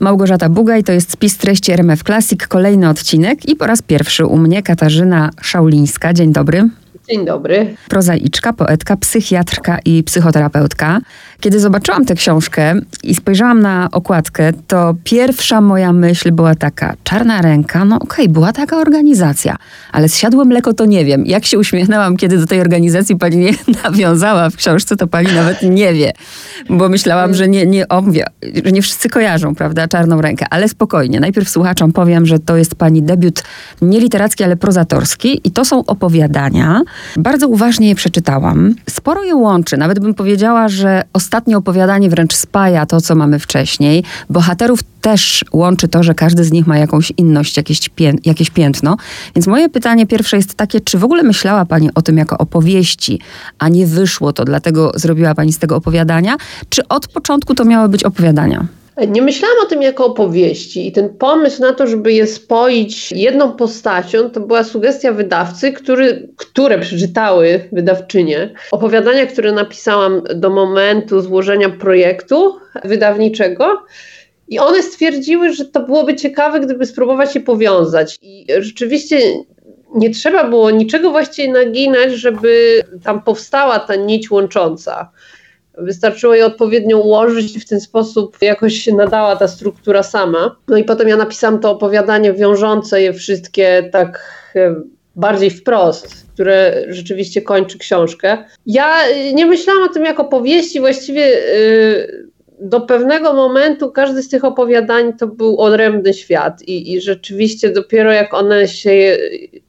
Małgorzata Bugaj to jest spis treści RMF Classic, kolejny odcinek i po raz pierwszy u mnie Katarzyna Szaulińska. Dzień dobry. Dzień dobry. Prozaiczka, poetka, psychiatrka i psychoterapeutka. Kiedy zobaczyłam tę książkę i spojrzałam na okładkę, to pierwsza moja myśl była taka: czarna ręka, no okej, okay, była taka organizacja, ale zsiadłe mleko to nie wiem. Jak się uśmiechnęłam, kiedy do tej organizacji pani nie nawiązała w książce, to pani nawet nie wie, bo myślałam, że nie, nie obwie, że nie wszyscy kojarzą, prawda, czarną rękę, ale spokojnie. Najpierw słuchaczom powiem, że to jest pani debiut nie literacki, ale prozatorski i to są opowiadania. Bardzo uważnie je przeczytałam. Sporo je łączy, nawet bym powiedziała, że ostatnie opowiadanie wręcz spaja to, co mamy wcześniej. Bohaterów też łączy to, że każdy z nich ma jakąś inność, jakieś, pię jakieś piętno. Więc moje pytanie pierwsze jest takie, czy w ogóle myślała Pani o tym jako opowieści, a nie wyszło to, dlatego zrobiła Pani z tego opowiadania? Czy od początku to miały być opowiadania? Nie myślałam o tym jako opowieści i ten pomysł na to, żeby je spoić jedną postacią, to była sugestia wydawcy, który, które przeczytały wydawczynie. Opowiadania, które napisałam do momentu złożenia projektu wydawniczego. I one stwierdziły, że to byłoby ciekawe, gdyby spróbować je powiązać. I rzeczywiście nie trzeba było niczego właściwie naginać, żeby tam powstała ta nić łącząca. Wystarczyło je odpowiednio ułożyć i w ten sposób jakoś się nadała ta struktura sama. No i potem ja napisałam to opowiadanie wiążące je wszystkie tak e, bardziej wprost, które rzeczywiście kończy książkę. Ja nie myślałam o tym jako powieści, właściwie e, do pewnego momentu każdy z tych opowiadań to był odrębny świat i, i rzeczywiście dopiero jak one się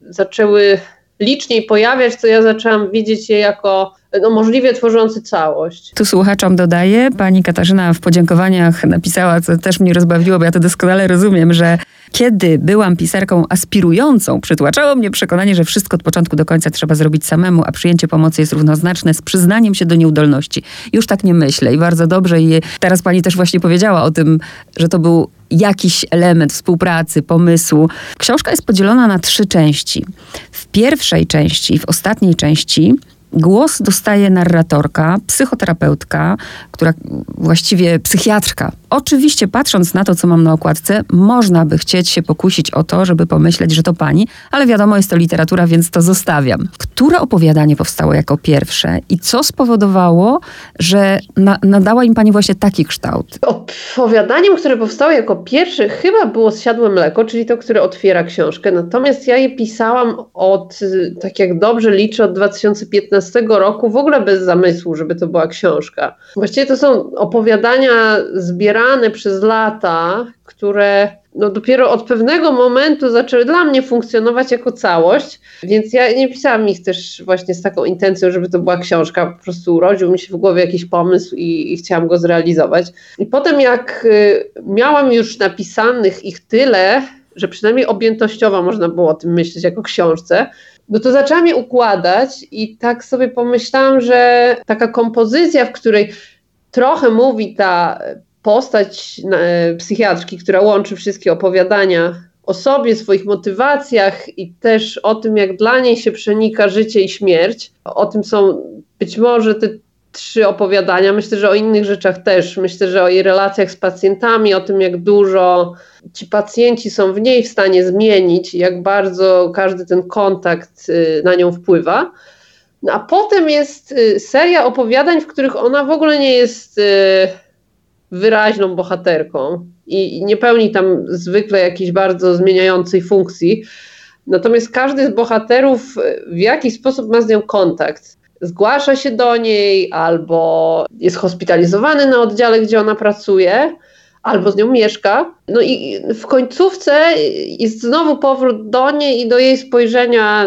zaczęły liczniej pojawiać, to ja zaczęłam widzieć je jako no, możliwie tworzący całość. Tu słuchaczom dodaję, pani Katarzyna w podziękowaniach napisała, co też mnie rozbawiło, bo ja to doskonale rozumiem, że kiedy byłam pisarką aspirującą, przytłaczało mnie przekonanie, że wszystko od początku do końca trzeba zrobić samemu, a przyjęcie pomocy jest równoznaczne z przyznaniem się do nieudolności. Już tak nie myślę i bardzo dobrze. I teraz pani też właśnie powiedziała o tym, że to był jakiś element współpracy, pomysłu. Książka jest podzielona na trzy części. W pierwszej części i w ostatniej części Głos dostaje narratorka, psychoterapeutka, która właściwie psychiatrka. Oczywiście, patrząc na to, co mam na okładce, można by chcieć się pokusić o to, żeby pomyśleć, że to pani, ale wiadomo, jest to literatura, więc to zostawiam. Które opowiadanie powstało jako pierwsze i co spowodowało, że na, nadała im pani właśnie taki kształt? Opowiadaniem, które powstało jako pierwsze, chyba było Zsiadłe Mleko, czyli to, które otwiera książkę. Natomiast ja je pisałam od, tak jak dobrze liczę, od 2015 2015 roku w ogóle bez zamysłu, żeby to była książka. Właściwie to są opowiadania zbierane przez lata, które no dopiero od pewnego momentu zaczęły dla mnie funkcjonować jako całość, więc ja nie pisałam ich też właśnie z taką intencją, żeby to była książka. Po prostu urodził mi się w głowie jakiś pomysł i, i chciałam go zrealizować. I potem jak y, miałam już napisanych ich tyle, że przynajmniej objętościowo można było o tym myśleć jako książce, no to zaczęłam je układać i tak sobie pomyślałam, że taka kompozycja, w której trochę mówi ta postać e, psychiatrki, która łączy wszystkie opowiadania o sobie, swoich motywacjach i też o tym, jak dla niej się przenika życie i śmierć. O tym są być może te trzy opowiadania. Myślę, że o innych rzeczach też. Myślę, że o jej relacjach z pacjentami, o tym, jak dużo ci pacjenci są w niej w stanie zmienić, jak bardzo każdy ten kontakt y, na nią wpływa. No, a potem jest y, seria opowiadań, w których ona w ogóle nie jest y, wyraźną bohaterką i nie pełni tam zwykle jakiejś bardzo zmieniającej funkcji. Natomiast każdy z bohaterów w jakiś sposób ma z nią kontakt zgłasza się do niej, albo jest hospitalizowany na oddziale, gdzie ona pracuje, albo z nią mieszka. No i w końcówce jest znowu powrót do niej i do jej spojrzenia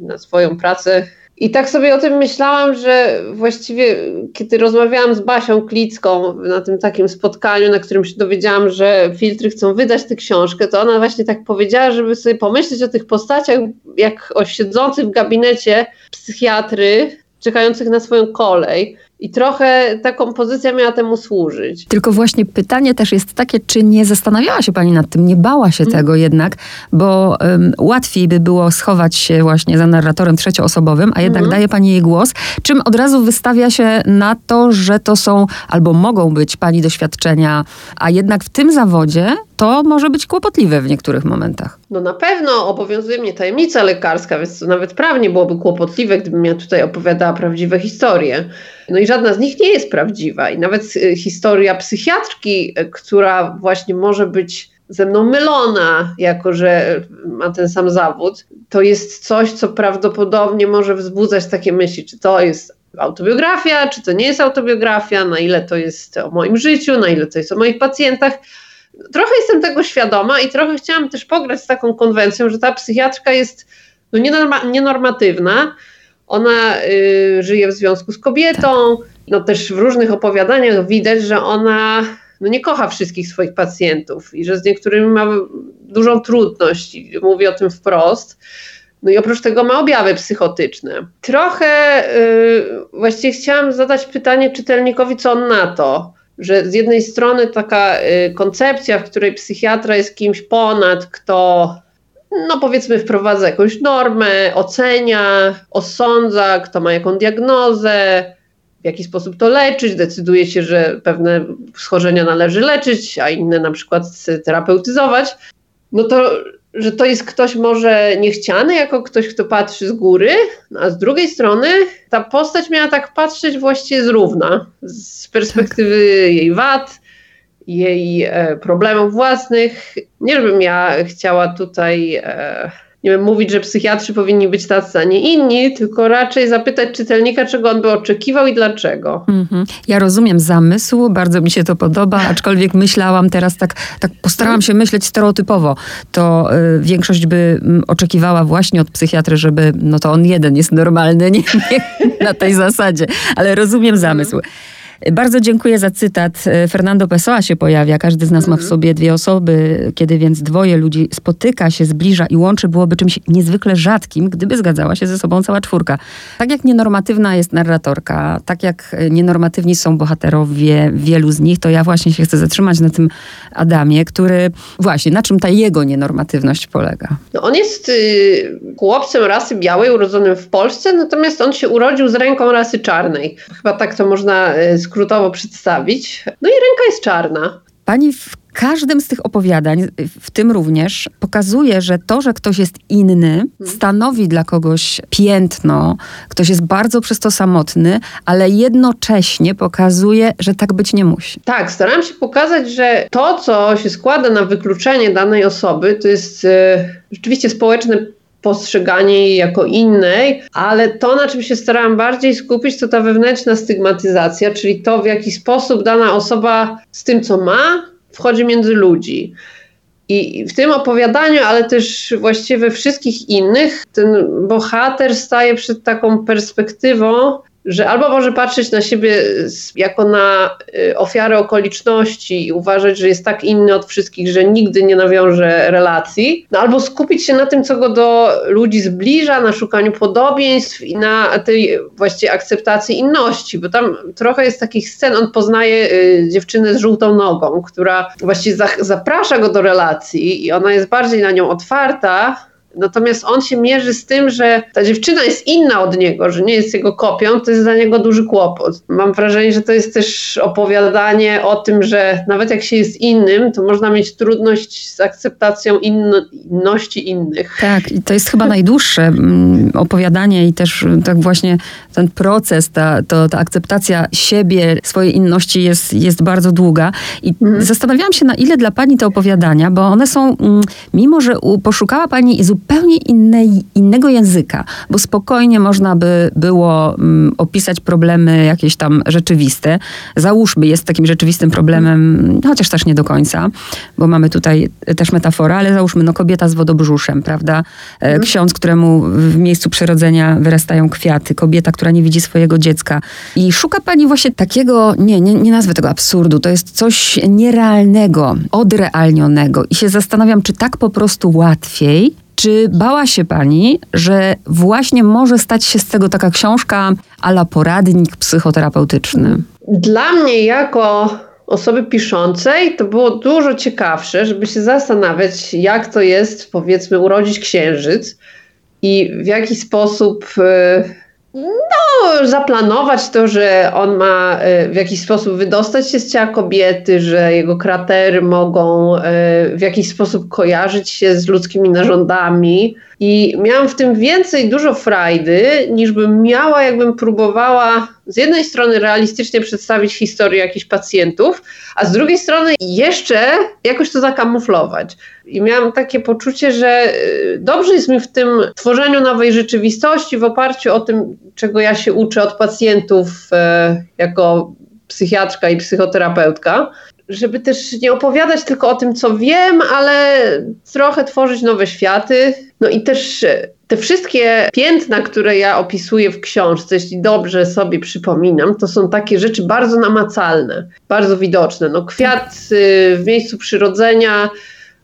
na swoją pracę. I tak sobie o tym myślałam, że właściwie kiedy rozmawiałam z Basią Klicką na tym takim spotkaniu, na którym się dowiedziałam, że filtry chcą wydać tę książkę, to ona właśnie tak powiedziała, żeby sobie pomyśleć o tych postaciach, jak o siedzących w gabinecie psychiatry, czekających na swoją kolej. I trochę ta kompozycja miała temu służyć. Tylko właśnie pytanie też jest takie, czy nie zastanawiała się pani nad tym, nie bała się mm. tego jednak, bo um, łatwiej by było schować się właśnie za narratorem trzecioosobowym, a jednak mm. daje pani jej głos, czym od razu wystawia się na to, że to są albo mogą być pani doświadczenia, a jednak w tym zawodzie to może być kłopotliwe w niektórych momentach. No na pewno obowiązuje mnie tajemnica lekarska, więc nawet prawnie byłoby kłopotliwe, gdybym ja tutaj opowiadała prawdziwe historie. No i żadna z nich nie jest prawdziwa. I nawet y, historia psychiatrki, y, która właśnie może być ze mną mylona, jako że ma ten sam zawód, to jest coś, co prawdopodobnie może wzbudzać takie myśli, czy to jest autobiografia, czy to nie jest autobiografia, na ile to jest o moim życiu, na ile to jest o moich pacjentach trochę jestem tego świadoma i trochę chciałam też pograć z taką konwencją, że ta psychiatrka jest no, nienorma, nienormatywna. Ona y, żyje w związku z kobietą. No też w różnych opowiadaniach widać, że ona no, nie kocha wszystkich swoich pacjentów i że z niektórymi ma dużą trudność. Mówi o tym wprost. No i oprócz tego ma objawy psychotyczne. Trochę y, właściwie chciałam zadać pytanie czytelnikowi, co on na to że z jednej strony taka y, koncepcja, w której psychiatra jest kimś ponad, kto no powiedzmy wprowadza jakąś normę, ocenia, osądza, kto ma jaką diagnozę, w jaki sposób to leczyć, decyduje się, że pewne schorzenia należy leczyć, a inne na przykład terapeutyzować, no to że to jest ktoś może niechciany, jako ktoś, kto patrzy z góry, a z drugiej strony ta postać miała tak patrzeć właściwie z równa, z perspektywy jej wad, jej e, problemów własnych. Nie żebym ja chciała tutaj e, nie wiem, mówić, że psychiatrzy powinni być tacy, a nie inni, tylko raczej zapytać czytelnika, czego on by oczekiwał i dlaczego. Mm-hmm. Ja rozumiem zamysł, bardzo mi się to podoba, aczkolwiek myślałam teraz tak, tak postarałam się myśleć stereotypowo. To y, większość by y, oczekiwała właśnie od psychiatry, żeby, no to on jeden jest normalny, nie, nie na tej zasadzie, ale rozumiem zamysł. Bardzo dziękuję za cytat. E, Fernando Pessoa się pojawia. Każdy z nas ma w mhm. sobie dwie osoby. Kiedy więc dwoje ludzi spotyka się, zbliża i łączy, byłoby czymś niezwykle rzadkim, gdyby zgadzała się ze sobą cała czwórka. Tak jak nienormatywna jest narratorka, tak jak nienormatywni są bohaterowie, wielu z nich, to ja właśnie się chcę zatrzymać na tym Adamie, który właśnie, na czym ta jego nienormatywność polega? No on jest y, chłopcem rasy białej, urodzonym w Polsce, natomiast on się urodził z ręką rasy czarnej. Chyba tak to można y, skrótowo przedstawić. No i ręka jest czarna. Pani w każdym z tych opowiadań, w tym również, pokazuje, że to, że ktoś jest inny, mhm. stanowi dla kogoś piętno, ktoś jest bardzo przez to samotny, ale jednocześnie pokazuje, że tak być nie musi. Tak, staram się pokazać, że to, co się składa na wykluczenie danej osoby, to jest e, rzeczywiście społeczne postrzeganie jej jako innej, ale to, na czym się starałam bardziej skupić, to ta wewnętrzna stygmatyzacja, czyli to, w jaki sposób dana osoba z tym, co ma, wchodzi między ludzi. I w tym opowiadaniu, ale też właściwie we wszystkich innych, ten bohater staje przed taką perspektywą, że albo może patrzeć na siebie jako na y, ofiarę okoliczności i uważać, że jest tak inny od wszystkich, że nigdy nie nawiąże relacji, no albo skupić się na tym, co go do ludzi zbliża, na szukaniu podobieństw i na tej właściwie akceptacji inności, bo tam trochę jest takich scen, on poznaje y, dziewczynę z żółtą nogą, która właściwie zaprasza go do relacji i ona jest bardziej na nią otwarta, Natomiast on się mierzy z tym, że ta dziewczyna jest inna od niego, że nie jest jego kopią, to jest dla niego duży kłopot. Mam wrażenie, że to jest też opowiadanie o tym, że nawet jak się jest innym, to można mieć trudność z akceptacją inno, inności innych. Tak, i to jest chyba najdłuższe mm, opowiadanie i też tak właśnie ten proces, ta, to, ta akceptacja siebie, swojej inności jest, jest bardzo długa. I mhm. zastanawiałam się, na ile dla pani te opowiadania, bo one są, mm, mimo że poszukała pani zupełnie zupełnie innej, innego języka, bo spokojnie można by było um, opisać problemy jakieś tam rzeczywiste. Załóżmy, jest takim rzeczywistym problemem, chociaż też nie do końca, bo mamy tutaj też metaforę, ale załóżmy, no kobieta z wodobrzuszem, prawda? E, mhm. Ksiądz, któremu w miejscu przyrodzenia wyrastają kwiaty, kobieta, która nie widzi swojego dziecka. I szuka pani właśnie takiego, nie, nie, nie nazwę tego absurdu, to jest coś nierealnego, odrealnionego. I się zastanawiam, czy tak po prostu łatwiej Czy bała się pani, że właśnie może stać się z tego taka książka ala poradnik psychoterapeutyczny? Dla mnie jako osoby piszącej to było dużo ciekawsze, żeby się zastanawiać, jak to jest, powiedzmy, urodzić księżyc i w jaki sposób y, no, zaplanować to, że on ma y, w jakiś sposób wydostać się z ciała kobiety, że jego kratery mogą y, w jakiś sposób kojarzyć się z ludzkimi narządami. I miałam w tym więcej dużo frajdy, niż bym miała, jakbym próbowała z jednej strony realistycznie przedstawić historię jakichś pacjentów, a z drugiej strony jeszcze jakoś to zakamuflować. I miałam takie poczucie, że y, dobrze jest mi w tym tworzeniu nowej rzeczywistości w oparciu o tym, czego ja się uczę od pacjentów e, jako psychiatrka i psychoterapeutka, żeby też nie opowiadać tylko o tym, co wiem, ale trochę tworzyć nowe światy. No i też e, te wszystkie piętna, które ja opisuję w książce, jeśli dobrze sobie przypominam, to są takie rzeczy bardzo namacalne, bardzo widoczne. No kwiat y, w miejscu przyrodzenia,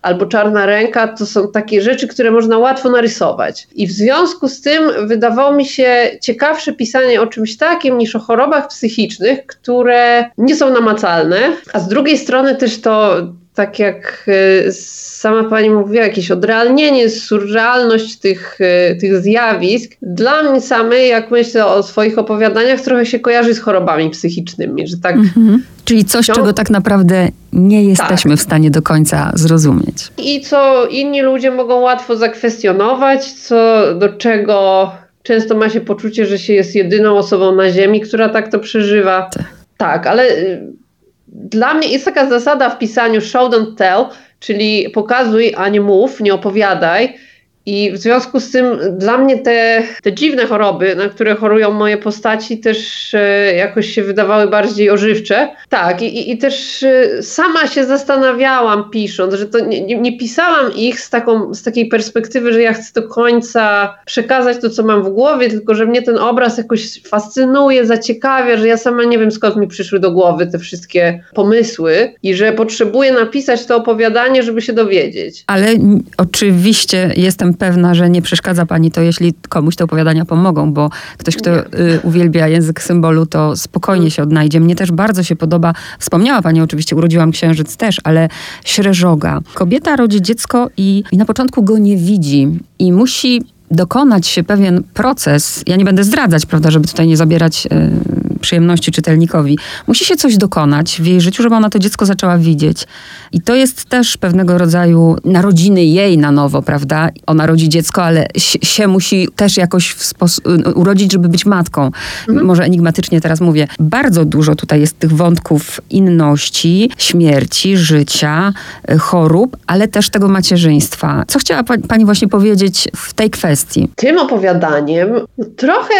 albo czarna ręka, to są takie rzeczy, które można łatwo narysować. I w związku z tym wydawało mi się ciekawsze pisanie o czymś takim niż o chorobach psychicznych, które nie są namacalne, a z drugiej strony też to tak jak e, sama pani mówiła, jakieś odrealnienie, surrealność tych, e, tych zjawisk, dla mnie samej, jak myślę o swoich opowiadaniach, trochę się kojarzy z chorobami psychicznymi, że tak. Mhm. Czyli coś, no, czego tak naprawdę nie jesteśmy tak. w stanie do końca zrozumieć. I co inni ludzie mogą łatwo zakwestionować, co do czego często ma się poczucie, że się jest jedyną osobą na Ziemi, która tak to przeżywa. Tak, tak ale y, dla mnie jest taka zasada w pisaniu show don't tell, czyli pokazuj, a nie mów, nie opowiadaj. I w związku z tym dla mnie te, te dziwne choroby, na które chorują moje postaci, też e, jakoś się wydawały bardziej ożywcze. Tak, i, i też e, sama się zastanawiałam pisząc, że to nie, nie, pisałam ich z, taką, z takiej perspektywy, że ja chcę do końca przekazać to, co mam w głowie, tylko że mnie ten obraz jakoś fascynuje, zaciekawia, że ja sama nie wiem skąd mi przyszły do głowy te wszystkie pomysły i że potrzebuję napisać to opowiadanie, żeby się dowiedzieć. Ale oczywiście jestem pewna, że nie przeszkadza pani to, jeśli komuś te opowiadania pomogą, bo ktoś, kto y, uwielbia język symbolu, to spokojnie się odnajdzie. Mnie też bardzo się podoba, wspomniała pani oczywiście, urodziłam księżyc też, ale śreżoga. Kobieta rodzi dziecko i, i na początku go nie widzi i musi dokonać się pewien proces, ja nie będę zdradzać, prawda, żeby tutaj nie zabierać y, przyjemności czytelnikowi, musi się coś dokonać w jej życiu, żeby ona to dziecko zaczęła widzieć. I to jest też pewnego rodzaju narodziny jej na nowo, prawda? Ona rodzi dziecko, ale się musi też jakoś y, urodzić, żeby być matką. Mhm. Może enigmatycznie teraz mówię. Bardzo dużo tutaj jest tych wątków inności, śmierci, życia, y, chorób, ale też tego macierzyństwa. Co chciała pani właśnie powiedzieć w tej kwestii? Kwestii? Tym opowiadaniem trochę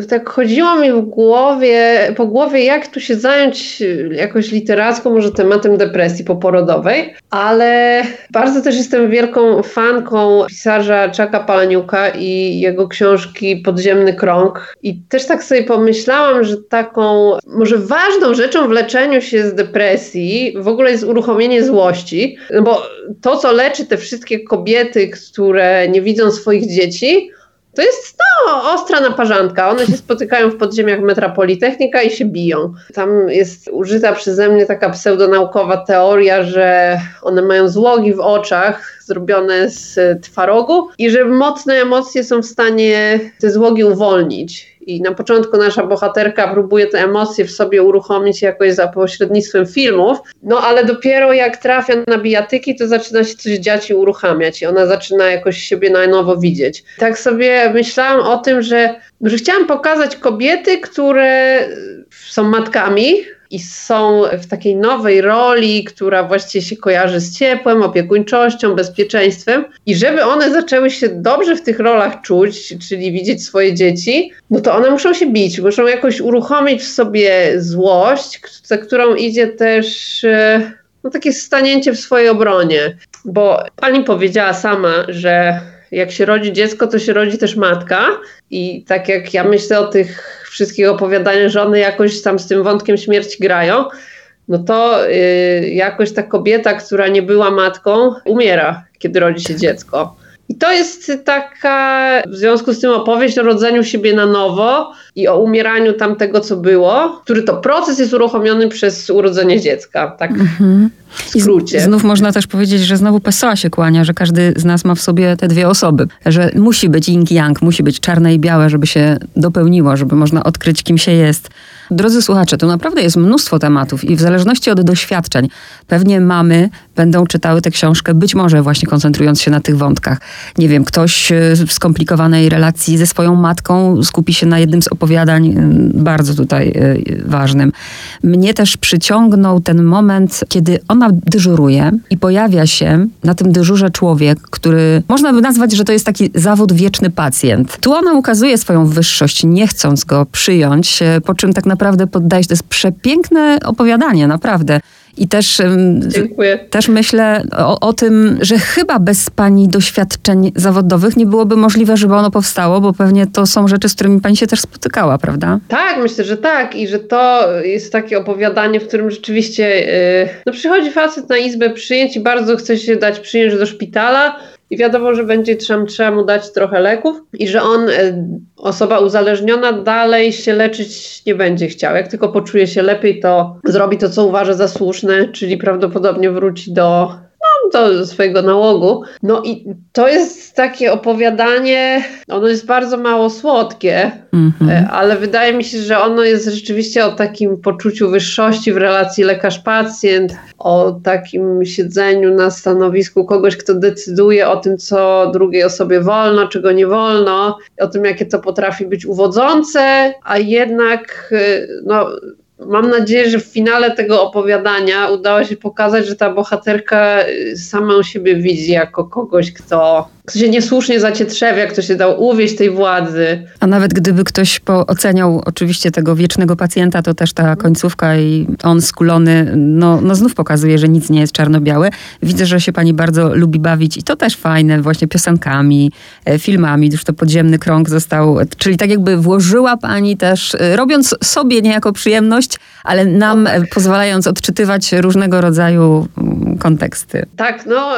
e, tak chodziło mi w głowie, po głowie, jak tu się zająć e, jakoś literacko, może tematem depresji poporodowej, ale bardzo też jestem wielką fanką pisarza Czaka Palaniuka i jego książki Podziemny Krąg i też tak sobie pomyślałam, że taką może ważną rzeczą w leczeniu się z depresji w ogóle jest uruchomienie złości, no bo to, co leczy te wszystkie kobiety, które nie widzą swoich dzieci, dzieci, to jest no, ostra naparzanka. One się spotykają w podziemiach Metropolitechnika i się biją. Tam jest użyta przeze mnie taka pseudonaukowa teoria, że one mają złogi w oczach zrobione z twarogu i że mocne emocje są w stanie te złogi uwolnić. I na początku nasza bohaterka próbuje te emocje w sobie uruchomić jakoś za pośrednictwem filmów, no ale dopiero jak trafia na bijatyki, to zaczyna się coś dziać i uruchamiać i ona zaczyna jakoś siebie na nowo widzieć. Tak sobie myślałam o tym, że, że chciałam pokazać kobiety, które są matkami, i są w takiej nowej roli, która właściwie się kojarzy z ciepłem, opiekuńczością, bezpieczeństwem. I żeby one zaczęły się dobrze w tych rolach czuć, czyli widzieć swoje dzieci, no to one muszą się bić, muszą jakoś uruchomić w sobie złość, za którą idzie też e, no, takie stanięcie w swojej obronie, bo pani powiedziała sama, że jak się rodzi dziecko, to się rodzi też matka. I tak jak ja myślę o tych wszystkich opowiadaniach, że one jakoś tam z tym wątkiem śmierci grają, no to yy, jakoś ta kobieta, która nie była matką, umiera, kiedy rodzi się dziecko. I to jest taka w związku z tym opowieść o rodzeniu siebie na nowo i o umieraniu tamtego, co było, który to proces jest uruchomiony przez urodzenie dziecka. Tak. Mhm. W skrócie. znów można też powiedzieć, że znowu Pessoa się kłania, że każdy z nas ma w sobie te dwie osoby. Że musi być yin yang, musi być czarne i białe, żeby się dopełniło, żeby można odkryć, kim się jest. Drodzy słuchacze, tu naprawdę jest mnóstwo tematów i w zależności od doświadczeń, pewnie mamy będą czytały tę książkę, być może właśnie koncentrując się na tych wątkach. Nie wiem, ktoś e, w skomplikowanej relacji ze swoją matką skupi się na jednym z opowiadań, e, bardzo tutaj e, ważnym. Mnie też przyciągnął ten moment, kiedy ona dyżuruje i pojawia się na tym dyżurze człowiek, który można by nazwać, że to jest taki zawód wieczny pacjent. Tu ona ukazuje swoją wyższość, nie chcąc go przyjąć, po czym tak naprawdę poddaje się, to jest przepiękne opowiadanie, naprawdę. I też, Dziękuję. też myślę o, o, tym, że chyba bez pani doświadczeń zawodowych nie byłoby możliwe, żeby ono powstało, bo pewnie to są rzeczy, z którymi pani się też spotykała, prawda? Tak, myślę, że tak. I że to jest takie opowiadanie, w którym rzeczywiście yy, no przychodzi facet na izbę przyjęć i bardzo chce się dać przyjąć do szpitala i wiadomo, że będzie trzeba mu dać trochę leków i że on, e, osoba uzależniona, dalej się leczyć nie będzie chciał. Jak tylko poczuje się lepiej, to zrobi to, co uważa za słuszne, czyli prawdopodobnie wróci do do swojego nałogu. No i to jest takie opowiadanie, ono jest bardzo mało słodkie, mm-hmm. ale wydaje mi się, że ono jest rzeczywiście o takim poczuciu wyższości w relacji lekarz-pacjent, o takim siedzeniu na stanowisku kogoś, kto decyduje o tym, co drugiej osobie wolno, czego nie wolno, o tym, jakie to potrafi być uwodzące, a jednak y, no, Mam nadzieję, że w finale tego opowiadania udało się pokazać, że ta bohaterka samą siebie widzi jako kogoś, kto się niesłusznie zacietrzewia, kto się dał uwieść tej władzy. A nawet gdyby ktoś oceniał oczywiście tego wiecznego pacjenta, to też ta końcówka i on skulony, no, no znów pokazuje, że nic nie jest czarno-białe. Widzę, że się pani bardzo lubi bawić i to też fajne, właśnie piosenkami, e, filmami. Już to podziemny krąg został, czyli tak jakby włożyła pani też, e, robiąc sobie niejako przyjemność, ale nam no tak. pozwalając odczytywać różnego rodzaju mm, konteksty. Tak, no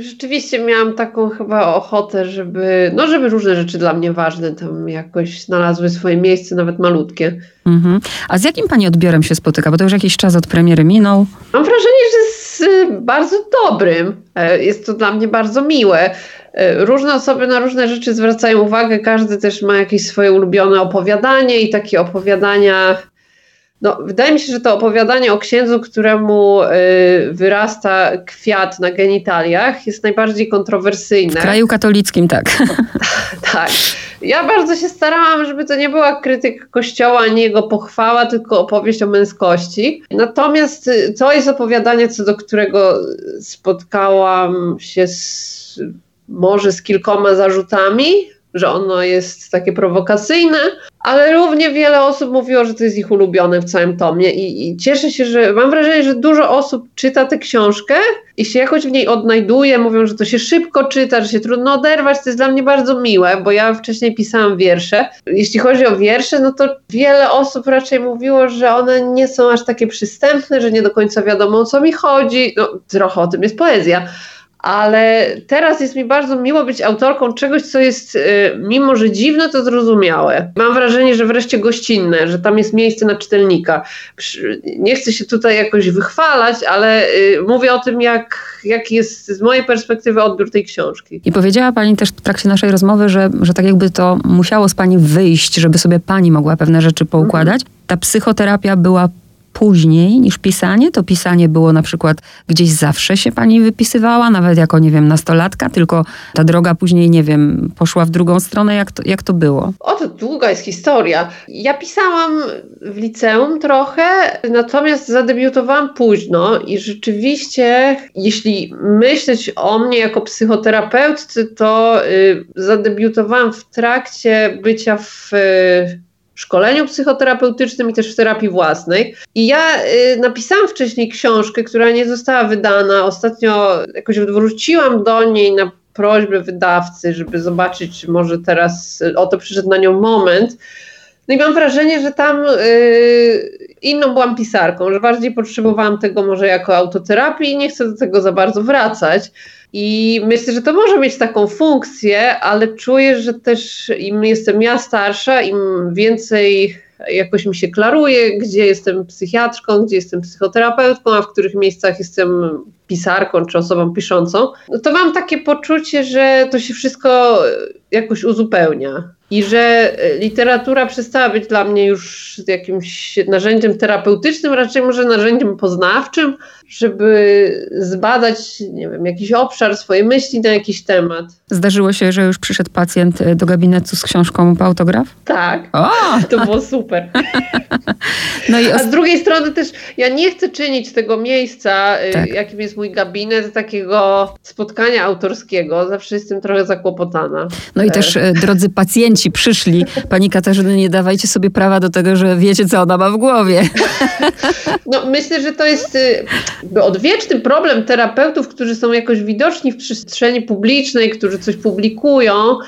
rzeczywiście miałam taką chyba ochotę, żeby, no żeby różne rzeczy dla mnie ważne tam jakoś znalazły swoje miejsce, nawet malutkie. Mhm. A z jakim pani odbiorem się spotyka? Bo to już jakiś czas od premiery minął. Mam wrażenie, że z y, bardzo dobrym. E, jest to dla mnie bardzo miłe. E, różne osoby na różne rzeczy zwracają uwagę, każdy też ma jakieś swoje ulubione opowiadanie i takie opowiadania no, wydaje mi się, że to opowiadanie o księdzu, któremu y, wyrasta kwiat na genitaliach, jest najbardziej kontrowersyjne. W kraju katolickim, tak. tak. Ja bardzo się starałam, żeby to nie była krytyka kościoła, ani jego pochwała, tylko opowieść o męskości. Natomiast y, to jest opowiadanie, co do którego spotkałam się z, może z kilkoma zarzutami, że ono jest takie prowokacyjne, ale równie wiele osób mówiło, że to jest ich ulubione w całym tomie i, i cieszę się, że mam wrażenie, że dużo osób czyta tę książkę i się jakoś w niej odnajduje, mówią, że to się szybko czyta, że się trudno oderwać, to jest dla mnie bardzo miłe, bo ja wcześniej pisałam wiersze. Jeśli chodzi o wiersze, no to wiele osób raczej mówiło, że one nie są aż takie przystępne, że nie do końca wiadomo o co mi chodzi, no trochę o tym jest poezja, ale teraz jest mi bardzo miło być autorką czegoś, co jest, y, mimo że dziwne, to zrozumiałe. Mam wrażenie, że wreszcie gościnne, że tam jest miejsce na czytelnika. Nie chcę się tutaj jakoś wychwalać, ale y, mówię o tym, jak, jak jest z mojej perspektywy odbiór tej książki. I powiedziała Pani też w trakcie naszej rozmowy, że, że tak jakby to musiało z Pani wyjść, żeby sobie Pani mogła pewne rzeczy poukładać. Ta psychoterapia była później niż pisanie. To pisanie było na przykład gdzieś zawsze się pani wypisywała, nawet jako, nie wiem, nastolatka, tylko ta droga później, nie wiem, poszła w drugą stronę. Jak to, jak to było? O, to długa jest historia. Ja pisałam w liceum trochę, natomiast zadebiutowałam późno i rzeczywiście, jeśli myśleć o mnie jako psychoterapeutcy, to y, zadebiutowałam w trakcie bycia w y, szkoleniu psychoterapeutycznym i też w terapii własnej. I ja y, napisałam wcześniej książkę, która nie została wydana. Ostatnio jakoś wróciłam do niej na prośbę wydawcy, żeby zobaczyć, czy może teraz y, oto przyszedł na nią moment. No i mam wrażenie, że tam yy, inną byłam pisarką, że bardziej potrzebowałam tego może jako autoterapii i nie chcę do tego za bardzo wracać. I myślę, że to może mieć taką funkcję, ale czuję, że też im jestem ja starsza, im więcej jakoś mi się klaruje, gdzie jestem psychiatrką, gdzie jestem psychoterapeutką, a w których miejscach jestem pisarką czy osobą piszącą, no to mam takie poczucie, że to się wszystko jakoś uzupełnia i że literatura przestała być dla mnie już jakimś narzędziem terapeutycznym, raczej może narzędziem poznawczym, żeby zbadać, nie wiem, jakiś obszar, swoje myśli na jakiś temat. Zdarzyło się, że już przyszedł pacjent do gabinetu z książką po autograf? Tak. O! To było super. No i A z drugiej strony też ja nie chcę czynić tego miejsca, y, tak. jakim jest mój gabinet, takiego spotkania autorskiego. Zawsze jestem trochę zakłopotana. No i też, e, drodzy pacjenci, przyszli. Pani Katarzyny, nie dawajcie sobie prawa do tego, że wiecie, co ona ma w głowie. No, myślę, że to jest y, odwieczny problem terapeutów, którzy są jakoś widoczni w przestrzeni publicznej, którzy coś publikują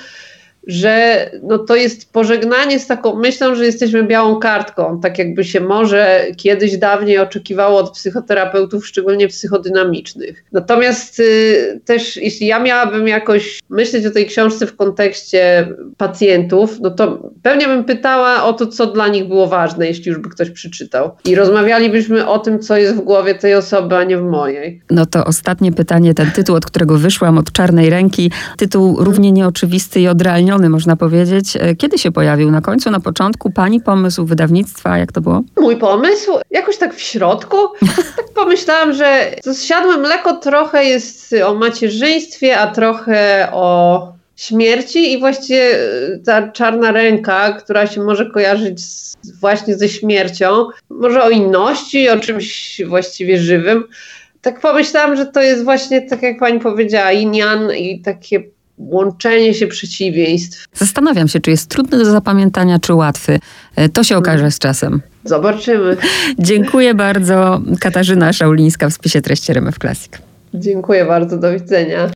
że no to jest pożegnanie z taką myślą, że jesteśmy białą kartką, tak jakby się może kiedyś dawniej oczekiwało od psychoterapeutów, szczególnie psychodynamicznych. Natomiast y, też jeśli ja miałabym jakoś myśleć o tej książce w kontekście pacjentów, no to pewnie bym pytała o to, co dla nich było ważne, jeśli już by ktoś przeczytał. I rozmawialibyśmy o tym, co jest w głowie tej osoby, a nie w mojej. No to ostatnie pytanie, ten tytuł, od którego wyszłam, od czarnej ręki, tytuł równie nieoczywisty i odrealniony można powiedzieć. E, kiedy się pojawił? Na końcu, na początku? Pani pomysł wydawnictwa? Jak to było? Mój pomysł? Jakoś tak w środku. tak pomyślałam, że zsiadłe mleko trochę jest o macierzyństwie, a trochę o śmierci i właściwie e, ta czarna ręka, która się może kojarzyć z, właśnie ze śmiercią, może o inności, o czymś właściwie żywym. Tak pomyślałam, że to jest właśnie, tak jak pani powiedziała, yin i takie łączenie się przeciwieństw. Zastanawiam się, czy jest trudny do zapamiętania, czy łatwy. E, to się okaże z czasem. Zobaczymy. Dziękuję bardzo. Katarzyna Szaulińska w spisie treści RMF Classic. Dziękuję bardzo, do widzenia.